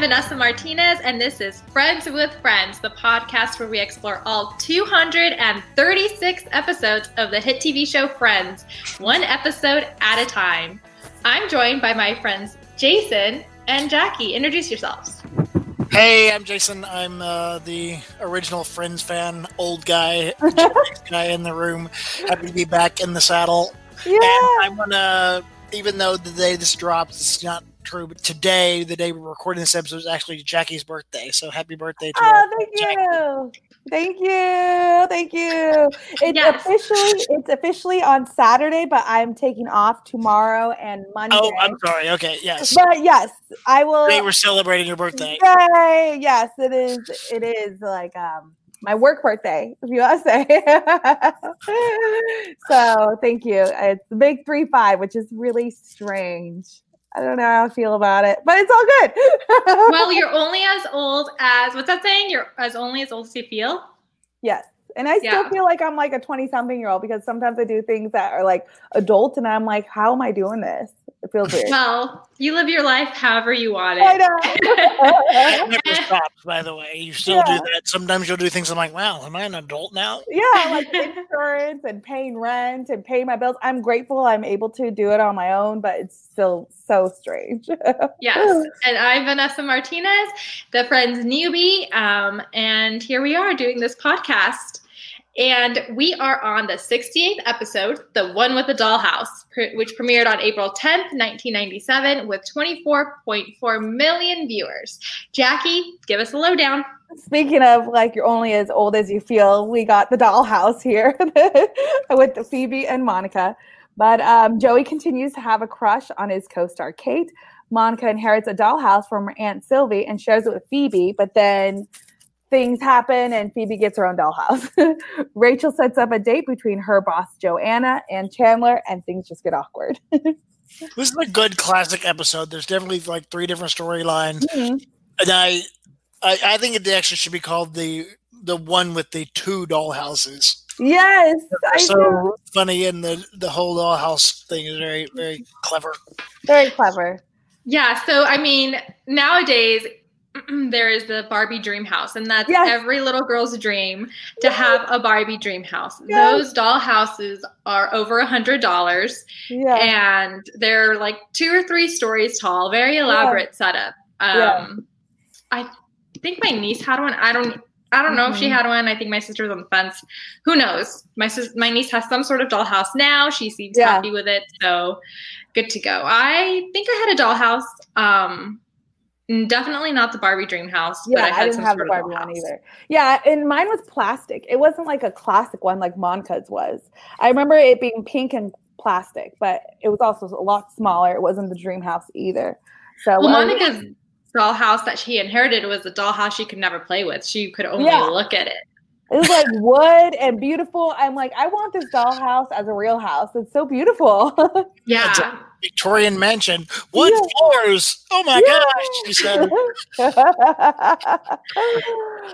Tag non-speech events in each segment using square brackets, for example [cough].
I'm Vanessa Martinez, and this is Friends with Friends, the podcast where we explore all 236 episodes of the hit TV show Friends, one episode at a time. I'm joined by my friends Jason and Jackie. Introduce yourselves. Hey, I'm Jason. I'm uh, the original Friends fan, old guy, [laughs] guy in the room. Happy to be back in the saddle. Yeah. And I want to, even though the day this drops, it's not true, but today, the day we're recording this episode, is actually Jackie's birthday. So happy birthday to. Oh, thank Jackie. you. Thank you. Thank you. It's Yes. officially it's officially on Saturday, but I'm taking off tomorrow and Monday. Oh, I'm sorry. Okay, yes. but yes, I will Today we're celebrating your birthday. Yay! Yes, it is. It is like um my work birthday, if you want to say. so thank you. It's the big three five, which is really strange. I don't know how I feel about it, but it's all good. [laughs] Well, you're only as old as what's that saying? You're as only as old as you feel. yes. And I still Yeah. feel like I'm like a 20 something year old because sometimes I do things that are like adult and I'm like, how am I doing this? It feels weird. Well, you live your life however you want it. That know. [laughs] never stops, by the way. You still Yeah. do that. Sometimes you'll do things I'm like, wow, am I an adult now? yeah, [laughs] like insurance and paying rent and paying my bills. I'm grateful I'm able to do it on my own, but it's still so strange. [laughs] Yes, and I'm Vanessa Martinez, the Friends newbie, um, and here we are doing this podcast. And we are on the 68th episode, the one with the dollhouse, which premiered on April 10th, 1997, with 24.4 million viewers. Jackie, give us a lowdown. Speaking of like you're only as old as you feel, we got the dollhouse here [laughs] with Phoebe and Monica. But um, Joey continues to have a crush on his co-star Kate. Monica inherits a dollhouse from her aunt Sylvie and shares it with Phoebe, but then things happen and Phoebe gets her own dollhouse. [laughs] Rachel sets up a date between her boss Joanna and Chandler, and things just get awkward. [laughs] This is a good classic episode. There's definitely like three different storylines. Mhm. and I, I, I think it actually should be called the the one with the two dollhouses. Yes, I so know. funny, and the the whole dollhouse thing is very very clever. very clever. Yeah, so I mean, nowadays [clears throat] there is the Barbie dream house, and that's Yes. every little girl's dream to have a Barbie dream house. Yes. Those doll houses are over a hundred dollars, and they're like two or three stories tall, very elaborate setup. Um. I think my niece had one. I don't. I don't know if she Mhm. had one. I think my sister was on the fence. Who knows? My sis- my niece has some sort of dollhouse now. She seems happy with it, so good to go. I think I had a dollhouse. Um, definitely not the Barbie dream house. but Yeah, I, I, had didn't some have the sort of Barbie one either. Yeah, and mine was plastic. It wasn't like a classic one like Monica's was. I remember it being pink and plastic, but it was also a lot smaller. It wasn't the dream house either. So Well, I- Monica's dollhouse that she inherited was a dollhouse she could never play with. She could only Yeah. look at it. it was like wood and beautiful. I'm like, I want this dollhouse as a real house. It's so beautiful. [laughs] Yeah. That's a Victorian mansion, wood Yeah. floors. Oh my gosh! She said, [laughs]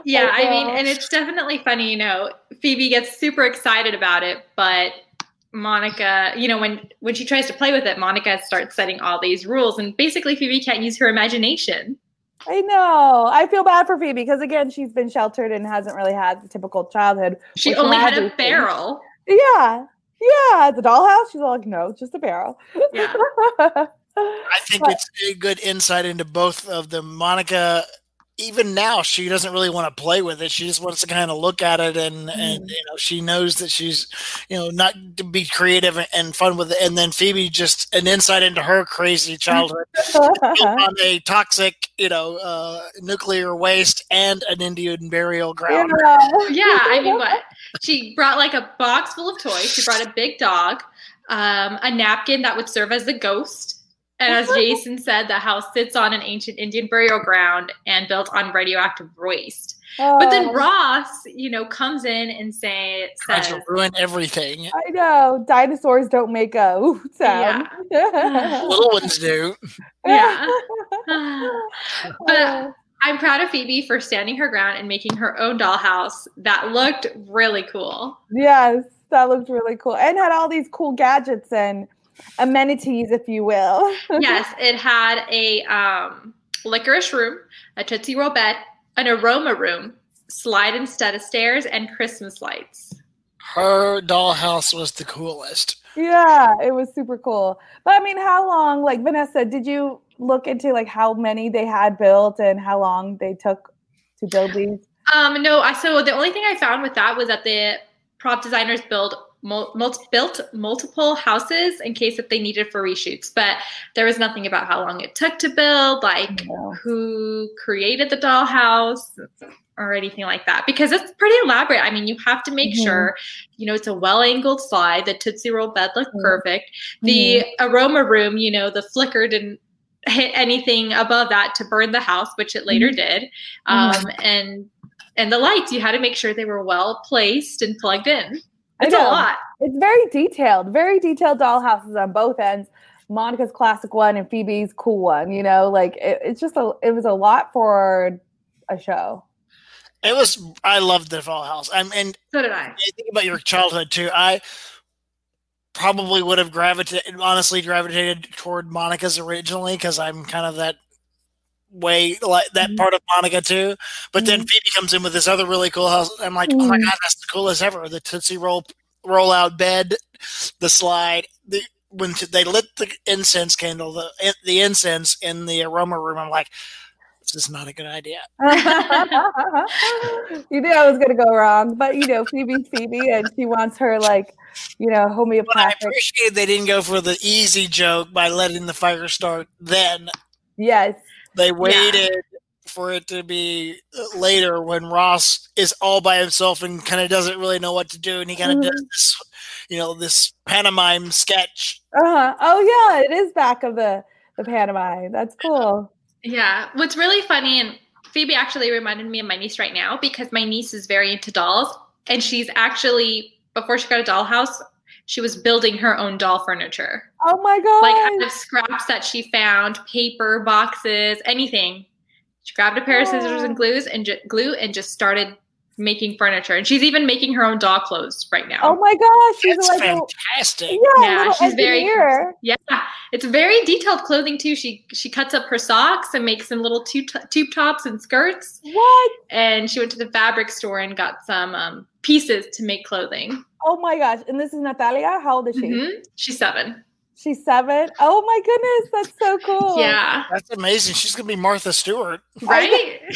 Yeah, oh I mean, and it's definitely funny, you know, Phoebe gets super excited about it, but Monica, you know, when when she tries to play with it, Monica starts setting all these rules and basically Phoebe can't use her imagination. I know. I feel bad for Phoebe because again, she's been sheltered and hasn't really had the typical childhood. She only had a everything. barrel. Yeah. Yeah. The dollhouse. She's all like, no, just a barrel. Yeah. [laughs] I think But- it's a good insight into both of them. Monica, even now, she doesn't really want to play with it. She just wants to kind of look at it, and and Mhm. you know, she knows that she's, you know, not to be creative and- and fun with it. And then Phoebe just an insight into her crazy childhood [laughs] on a toxic, you know, uh, nuclear waste and an Indian burial ground. Yeah. [laughs] Yeah, I mean, what? She brought like a box full of toys. She brought a big dog, um, a napkin that would serve as the ghost. And as [laughs] Jason said, the house sits on an ancient Indian burial ground and built on radioactive waste. But then Oh, Ross, you know, comes in and say Trying says, to ruin everything. I know. Dinosaurs don't make a [laughs] ooh sound. [laughs] Little ones do. Yeah. [sighs] but Oh, I'm proud of Phoebe for standing her ground and making her own dollhouse that looked really cool. yes, that looked really cool. And had all these cool gadgets and amenities, if you will. [laughs] yes, it had a um licorice room, a Tootsie Roll bed, an aroma room, slide instead of stairs, and Christmas lights. Her dollhouse was the coolest. Yeah, it was super cool. But I mean, how long, like Vanessa, did you look into like how many they had built and how long they took to build these? Um, no, I so the only thing I found with that was that the prop designers build mul- mul- built multiple houses in case that they needed for reshoots, but there was nothing about how long it took to build, like No. who created the dollhouse or anything like that because it's pretty elaborate. I mean, you have to make Mhm. sure, you know, it's a well-angled slide. The Tootsie Roll bed looked Mhm. perfect. The aroma room, you know, the flicker didn't hit anything above that to burn the house, which it later did. Um, and and the lights, you had to make sure they were well placed and plugged in. I It's a lot. It's very detailed, very detailed dollhouses on both ends. Monica's classic one and Phoebe's cool one. You know, like it, it's just a it was a lot for a show. It was. I loved the dollhouse. I'm and So did I. I think about your childhood too. I probably would have gravitated, honestly, gravitated toward Monica's originally because I'm kind of that way, like that Mhm. part of Monica too. But then Mhm. Phoebe comes in with this other really cool house. I'm like, oh my Mhm. god, that's the coolest ever! The Tootsie Roll roll out bed, the slide, the when they lit the incense candle, the the incense in the aroma room. I'm like, this is not a good idea. [laughs] [laughs] you knew I was gonna go wrong, but you know, Phoebe's Phoebe and she wants her like, you know, But I homeopathic. appreciate they didn't go for the easy joke by letting the fire start then. Yes. They waited for it to be uh, later when Ross is all by himself and kind of doesn't really know what to do, and he kind of does Mhm. this, you know, this pantomime sketch. Uh-huh. Oh yeah, it is back of the the pantomime. That's cool. Yeah. What's really funny, and Phoebe actually reminded me of my niece right now because my niece is very into dolls. And she's actually, before she got a dollhouse, she was building her own doll furniture. Oh my god. Like out of scraps that she found, paper, boxes, anything. She grabbed a pair of scissors and glues and ju- glue and just started making furniture. And she's even making her own doll clothes right now. oh my gosh, she's That's like a, fantastic. yeah, Yeah, little she's very. Yeah, it's very detailed clothing too. She she cuts up her socks and makes some little tube, tube tops and skirts. What? And she went to the fabric store and got some um, pieces to make clothing. Oh my gosh. And this is Natalia. How old is she? Mhm. She's seven. She's seven. Oh my goodness, that's so cool. Yeah, That's amazing. She's gonna be Martha Stewart. right. [laughs]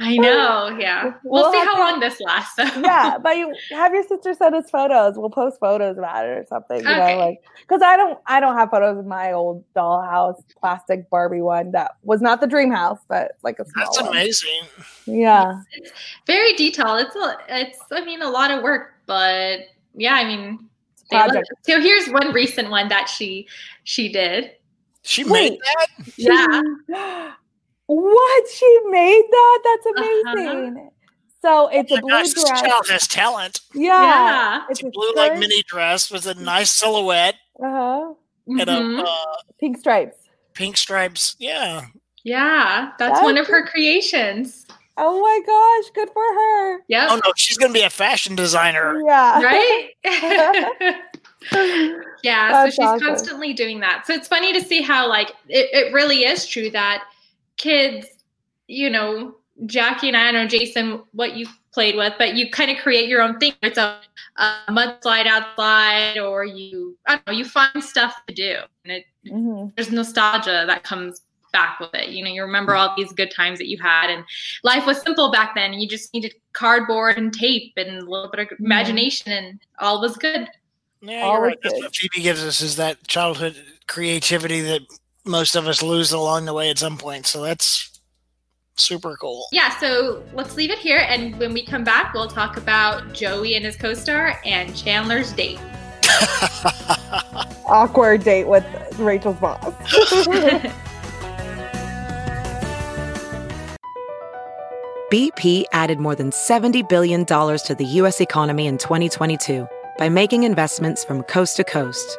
I know. Yeah, we'll, We'll see how to- long this lasts. So. yeah, [laughs] but you have your sister send us photos. We'll post photos about it or something. You Okay. know, like because I don't I don't have photos of my old dollhouse plastic Barbie one that was not the dream house, but like a small That's one. amazing. Yeah. it's very detailed. It's a, it's I mean a lot of work, but yeah, I mean. It's a they look- project. so here's one recent one that she she did. She Wait. made that. Yeah. [gasps] [gasps] what she made that? That's Uh-huh. amazing. So it's Oh a blue gosh, this dress. child has talent. Yeah. Yeah. It's a Blue like mini dress with a nice silhouette uh-huh. and Mhm. a uh, Pink stripes. pink stripes. Yeah. Yeah, that's, That's one of her creations. Oh my gosh, good for her. Yeah. Oh no, she's gonna be a fashion designer. Yeah. Right? [laughs] [laughs] yeah, That's so she's awesome. constantly doing that. So it's funny to see how like it, it really is true that kids, you know, Jackie and I, I don't know Jason what you played with, but you kind of create your own thing. It's a, a mudslide outside or you I don't know, you find stuff to do. And it Mhm. there's nostalgia that comes back with it. You know, you remember all these good times that you had, and life was simple back then. You just needed cardboard and tape and a little bit of imagination, and all was good. Yeah, Always you're right. That's what Phoebe gives us is that childhood creativity that most of us lose along the way at some point. So that's super cool. Yeah, so let's leave it here, and when we come back, we'll talk about Joey and his co-star and Chandler's date. [laughs] Awkward date with Rachel's boss. [laughs] BP added more than $70 billion to the U.S. economy in 2022 by making investments from coast to coast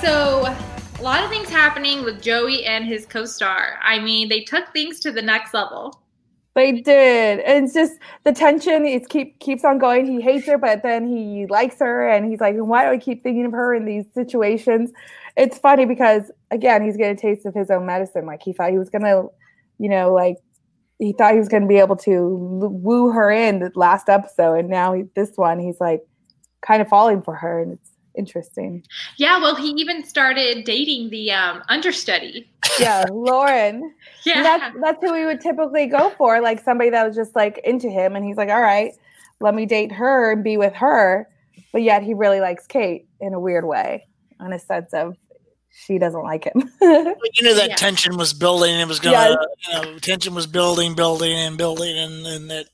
So, a lot of things happening with Joey and his co star. I mean, they took things to the next level. They did. And it's just the tension is keep keeps on going. He hates her, but then he likes her and he's like, why do I keep thinking of her in these situations? It's funny because again, he's getting a taste of his own medicine. Like he thought he was gonna, you know, like he thought he was gonna be able to woo her in the last episode, and now he, this one, he's like kind of falling for her, and it's interesting. Yeah, well, he even started dating the um, understudy. Yeah, Lauren. [laughs] yeah, that's that's who we would typically go for, like somebody that was just like into him, and he's like, all right, let me date her and be with her, but yet he really likes Kate in a weird way, on a sense of she doesn't like him. [laughs] you know that yeah. tension was building. It was gonna, yes. you know, tension was building, building, and building, and then that,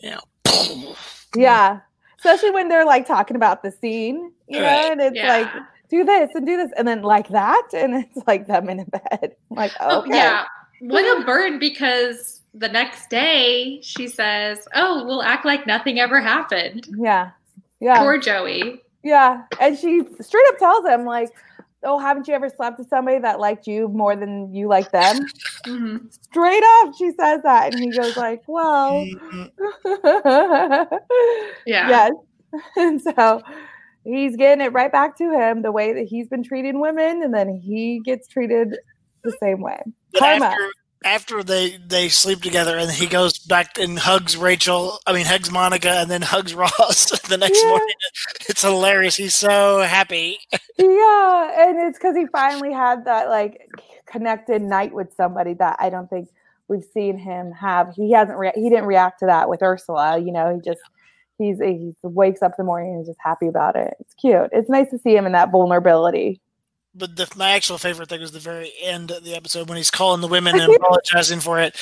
you know. [sniffs] Yeah, especially when they're like talking about the scene, you know, right. and it's yeah. like do this and do this, and then like that, and it's like them in bed. I'm [laughs] like, oh, okay. yeah, what a burn because the next day she says, "Oh, we'll act like nothing ever happened." Yeah, yeah. Poor Joey. Yeah, and she straight up tells him like, "Oh, haven't you ever slept with somebody that liked you more than you like them?" Mm-hmm. Straight up, she says that, and he goes like, "Well, [laughs] yeah, yes." [laughs] And so he's getting it right back to him the way that he's been treating women, and then he gets treated the same way. But Karma. After, after they they sleep together and he goes back and hugs Rachel, I mean hugs Monica and then hugs [laughs] Ross the next yeah. morning. It's hilarious. He's so happy. yeah, and it's because he finally had that like connected night with somebody that I don't think we've seen him have. He hasn't rea- he didn't react to that with Ursula. You know, he just he's he wakes up in the morning and is just happy about it. It's cute. It's nice to see him in that vulnerability but the, my actual favorite thing was the very end of the episode when he's calling the women [laughs] and apologizing for it.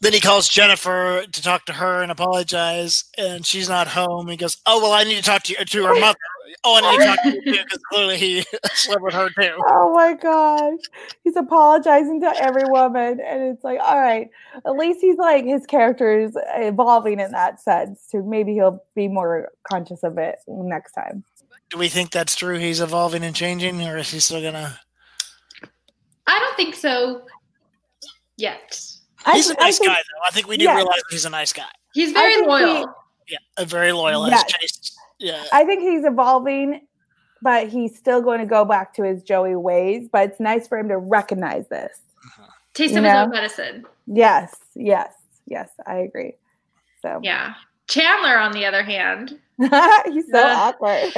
Then he calls Jennifer to talk to her and apologize, and she's not home. He goes, "Oh well, I need to talk to you, to her mother. Oh, I need to talk to you too because clearly he [laughs] slept with her too." [laughs] Oh my gosh, he's apologizing to every woman, and it's like, all right, at least he's like his character is evolving in that sense. To maybe he'll be more conscious of it next time do we think that's true? He's evolving and changing, or is he still gonna? I don't think so yet. He's I, a nice guy, though. I think we do yeah. realize he's a nice guy. He's very loyal. He, yeah, a very loyal. Yes. Chase, yeah. I think he's evolving, but he's still going to go back to his Joey ways. But it's nice for him to recognize this. Uh-huh. Taste of his own medicine. Yes, yes, yes. I agree. So yeah. Chandler, on the other hand, [laughs] He's so uh, awkward.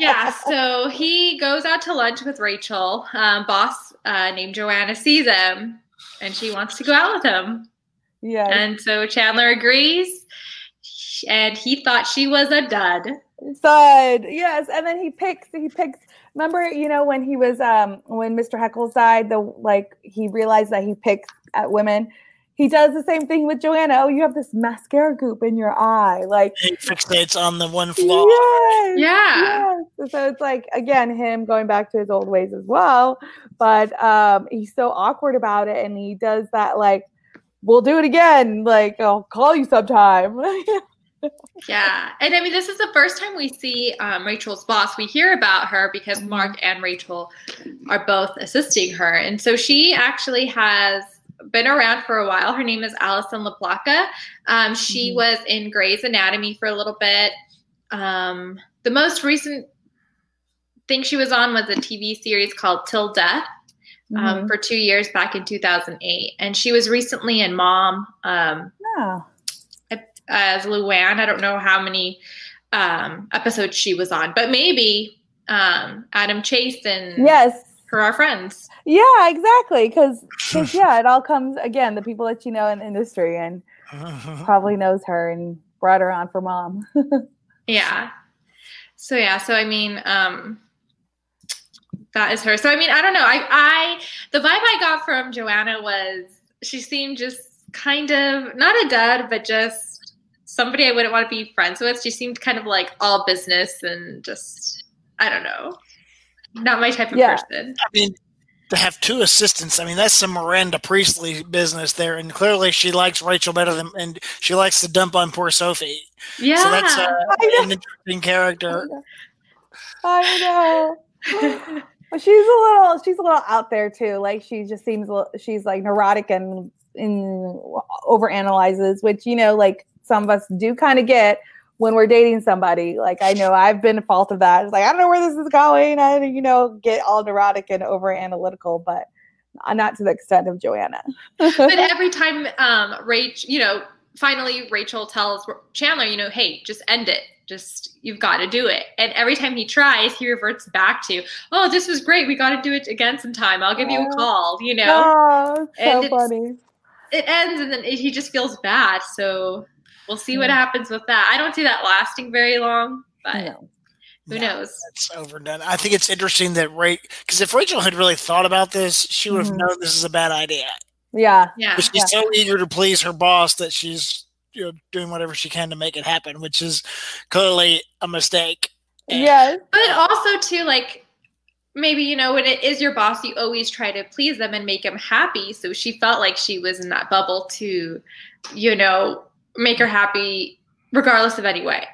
yeah, [laughs] so he goes out to lunch with Rachel. Um, boss uh, named Joanna sees him, and she wants to go out with him. Yeah, and so Chandler agrees, and he thought she was a dud. Dud, yes. And then he picks. He picks. Remember, you know, when he was um when Mr. Heckles died, the like he realized that he picks at women he does the same thing with Joanna. Oh, you have this mascara goop in your eye. Like he fixates on the one flaw. Yes, yeah. Yes. So it's like again him going back to his old ways as well. But um he's so awkward about it and he does that like we'll do it again. Like I'll call you sometime. [laughs] yeah. And I mean this is the first time we see um, Rachel's boss. We hear about her because mm-hmm. Mark and Rachel are both assisting her. And so she actually has been around for a while. Her name is Alison La Placa. Um, she mm-hmm. was in Grey's Anatomy for a little bit. Um, the most recent thing she was on was a TV series called Till Death um, mm-hmm. for two years back in 2008. And she was recently in Mom um, oh. as Luann. I don't know how many um, episodes she was on, but maybe um, Adam Chase and yes, her our friends. Yeah, exactly. Because [laughs] yeah, it all comes again the people that you know in the industry and [laughs] probably knows her and brought her on for mom. [laughs] yeah. So yeah, so I mean, um, that is her. So I mean, I don't know. I I the vibe I got from Joanna was she seemed just kind of not a dud, but just somebody I wouldn't want to be friends with. She seemed kind of like all business and just I don't know. Not my type of yeah. person. I mean, to have two assistants, I mean, that's some Miranda Priestly business there. And clearly she likes Rachel better than, and she likes to dump on poor Sophie. Yeah. So that's uh, an interesting character. I know. But she's a little she's a little out there too. Like she just seems she's like neurotic and in over analyzes, which you know, like some of us do kind of get when we're dating somebody. Like I know I've been a fault of that. It's like I don't know where this is going. I you know get all neurotic and over analytical, but not to the extent of Joanna. but [laughs] every time um Rach, you know, finally Rachel tells Chandler, you know, hey, just end it just you've got to do it and every time he tries he reverts back to oh this was great we got to do it again sometime i'll give you a call you know oh, so funny it ends and then he just feels bad so we'll see what happens with that i don't see that lasting very long but no. who yeah, knows it's overdone i think it's interesting that Ray because if rachel had really thought about this she would have mm-hmm. known this is a bad idea yeah yeah but she's yeah. so eager to please her boss that she's you know doing whatever she can to make it happen, which is clearly a mistake. Yeah, but also too like maybe you know when it is your boss, you always try to please them and make them happy. So she felt like she was in that bubble to, you know, make her happy regardless of any way.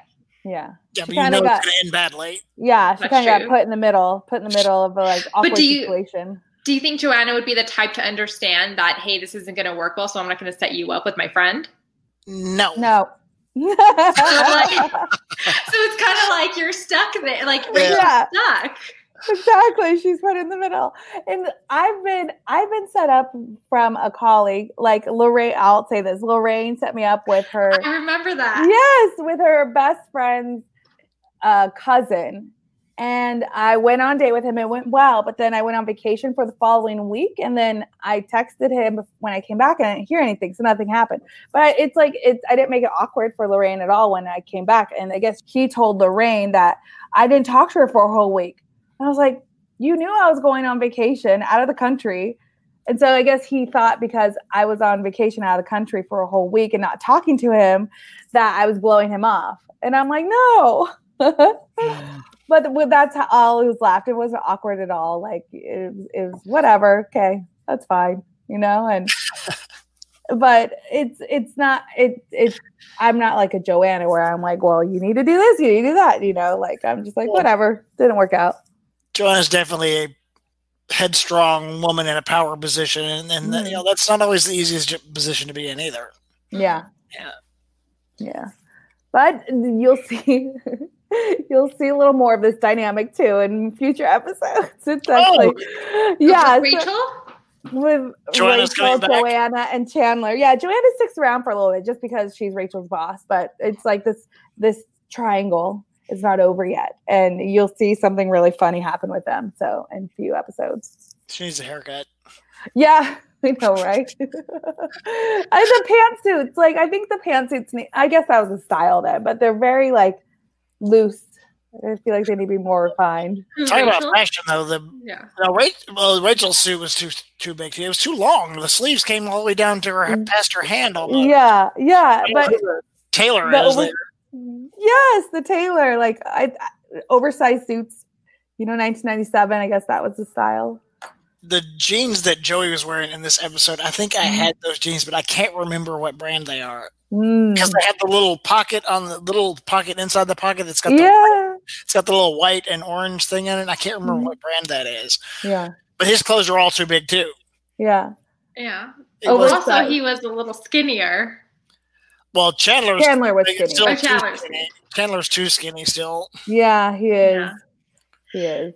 Yeah. Yeah, but you know got, it's gonna end badly. Yeah, she kind of got put in the middle, put in the middle of a like awkward you, situation. Do you think Joanna would be the type to understand that, hey, this isn't gonna work well, so I'm not gonna set you up with my friend? No. No. [laughs] [laughs] so, like, so it's kind of like you're stuck there, like yeah. stuck. Exactly. She's put in the middle. And I've been I've been set up from a colleague, like Lorraine, I'll say this. Lorraine set me up with her I remember that. Yes, with her best friend's uh, cousin and I went on date with him. It went well, but then I went on vacation for the following week, and then I texted him when I came back, and I didn't hear anything, so nothing happened. But it's like it's I didn't make it awkward for Lorraine at all when I came back, and I guess he told Lorraine that I didn't talk to her for a whole week. And I was like, "You knew I was going on vacation out of the country." And so I guess he thought because I was on vacation out of the country for a whole week and not talking to him that I was blowing him off. And I'm like, no. [laughs] but that's how all it was laughed. It wasn't awkward at all. Like it, it was whatever. Okay, that's fine. You know, and [laughs] but it's it's not it it's I'm not like a Joanna where I'm like, well, you need to do this, you need to do that. You know, like I'm just like whatever. Didn't work out. Joanna's definitely a headstrong woman in a power position, and, and mm-hmm. you know that's not always the easiest position to be in either. Yeah. Yeah. Yeah. But you'll see [laughs] You'll see a little more of this dynamic too in future episodes. It's actually, oh, yeah. With Rachel? with Joanna's Rachel, Joanna, and Chandler. Yeah, Joanna sticks around for a little bit just because she's Rachel's boss, but it's like this this triangle is not over yet. And you'll see something really funny happen with them. So in a few episodes. She needs a haircut. Yeah. [laughs] I know, right? [laughs] and the pantsuits, like I think the pantsuits, I guess that was a style then, but they're very like loose. I feel like they need to be more refined. Talking about fashion, though, the yeah, you know, Rachel, well, Rachel's suit was too too big. It was too long. The sleeves came all the way down to her mm. past her hand. Almost. Yeah, yeah, but tailor is over, yes, the tailor. like I, I oversized suits. You know, 1997. I guess that was the style the jeans that Joey was wearing in this episode, I think I mm-hmm. had those jeans, but I can't remember what brand they are because mm. they have the little pocket on the little pocket inside the pocket that's got the yeah. it's got the little white and orange thing in it. I can't remember mm. what brand that is. Yeah, but his clothes are all too big too. Yeah, yeah. Oh, also, he was a little skinnier. Well, Chandler's Chandler was skinny. Still oh, Chandler's skinny. Chandler's too skinny still. Yeah, he is. Yeah. He is.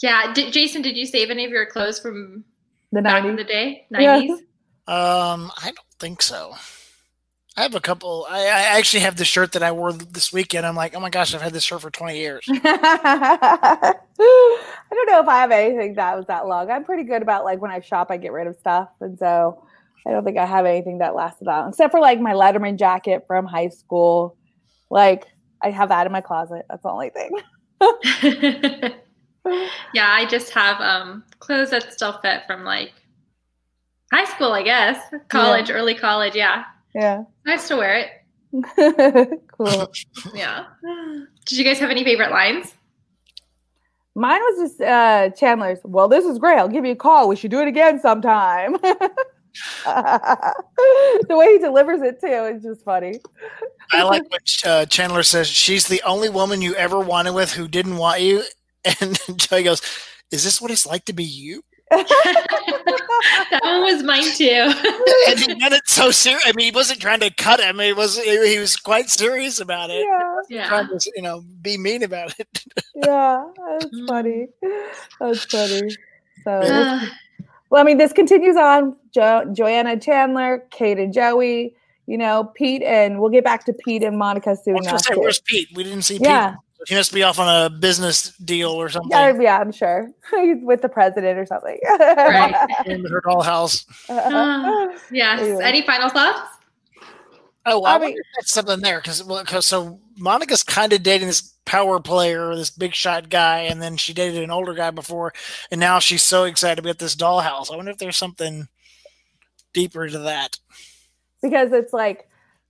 Yeah, did, Jason, did you save any of your clothes from the back 90s? in the day, [laughs] nineties? Yeah. Um, I don't think so. I have a couple. I, I, actually have the shirt that I wore this weekend. I'm like, oh my gosh, I've had this shirt for 20 years. [laughs] I don't know if I have anything that was that long. I'm pretty good about like when I shop, I get rid of stuff, and so I don't think I have anything that lasted that long, except for like my Letterman jacket from high school. Like I have that in my closet. That's the only thing. [laughs] [laughs] yeah, I just have um, clothes that still fit from like high school, I guess, college, yeah. early college. Yeah. Yeah. Nice to wear it. [laughs] cool. yeah. Did you guys have any favorite lines? Mine was just uh, Chandler's. Well, this is great. I'll give you a call. We should do it again sometime. [laughs] the way he delivers it too is just funny. I like what uh, Chandler says. She's the only woman you ever wanted with who didn't want you, [laughs] and Joey goes, "Is this what it's like to be you?" that one was mine too. [laughs] and he meant it so serious. I mean, he wasn't trying to cut him. He was he was quite serious about it. Yeah, yeah. Trying to you know be mean about it. yeah, that's Mm. funny. That's funny. So, Uh, well, I mean, this continues on. Jo- Joanna Chandler, Kate and Joey. You know, Pete and we'll get back to Pete and Monica I soon. was gonna say, where's Pete? We didn't see Yeah. Pete. He must be off on a business deal or something. Yeah, yeah, I'm sure [laughs] he's with the president or something. Right. [laughs] in her dollhouse. Uh, yes. Anyway. Any final thoughts? Oh, well, I I, mean- wonder if that's something there because well, so Monica's kind of dating this power player, this big shot guy, and then she dated an older guy before, and now she's so excited at this dollhouse. I wonder if there's something deeper to that. because it's like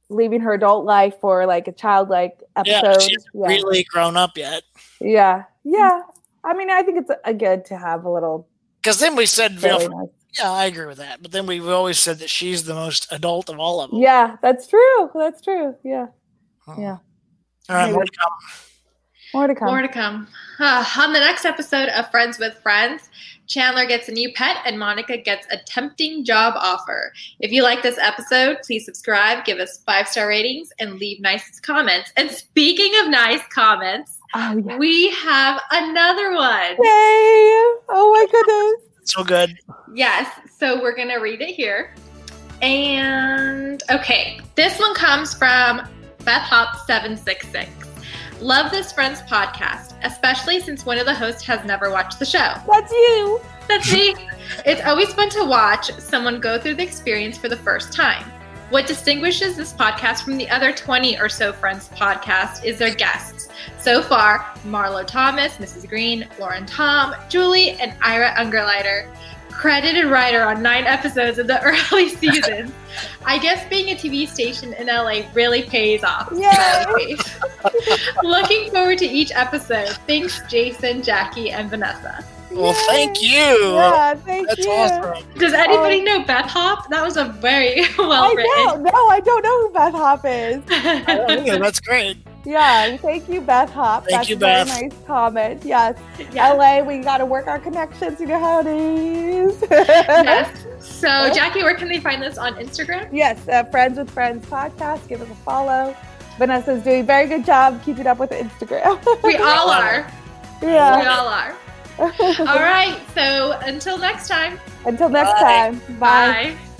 leaving her adult life for like a childlike episode. Yeah, she's Yeah, really grown up yet. yeah, yeah. I mean, I think it's a good to have a little. Because then we said, you know. Yeah, I agree with that. But then we've always said that she's the most adult of all of them. Yeah, that's true. That's true. Yeah, Huh. yeah. All right, more to come. More to come. More to come. Uh, on the next episode of Friends with Friends, Chandler gets a new pet and Monica gets a tempting job offer. If you like this episode, please subscribe, give us five star ratings, and leave nice comments. And speaking of nice comments, oh yeah. we have another one. Yay! Oh my goodness. So good. Yes, so we're gonna read it here. And okay, this one comes from Beth Hop 766. Love this Friends podcast, especially since one of the hosts has never watched the show. That's you. That's me. it's always fun to watch someone go through the experience for the first time. What distinguishes this podcast from the other 20 or so Friends podcasts is their guests. So far, Marlo Thomas, Mrs. Green, Lauren Tom, Julie, and Ira Ungerleider. Credited writer on nine episodes of the [laughs] early seasons. I guess being a TV station in LA really pays off. Yay. [laughs] Looking forward to each episode. Thanks, Jason, Jackie, and Vanessa. Well, thank you. Yeah, thank you. That's you. awesome. Does anybody know Beth Hop? That was a very [laughs] well I written. don't know. I don't know who Beth Hop is. [laughs] I don't. That's great. Yeah, thank you, Beth Hop. Thank That's you, a very Beth. nice comment. Yes. yeah. LA, we got to work our connections. You know how it is. yes. [laughs] So, Jackie, where can they find this on Instagram? Yes, uh, Friends with Friends podcast. Give us a follow. Vanessa's doing a very good job keeping up with Instagram. We all are. Yeah. We all are. [laughs] All right. So, until next time. Until next Bye. time. Bye. Bye.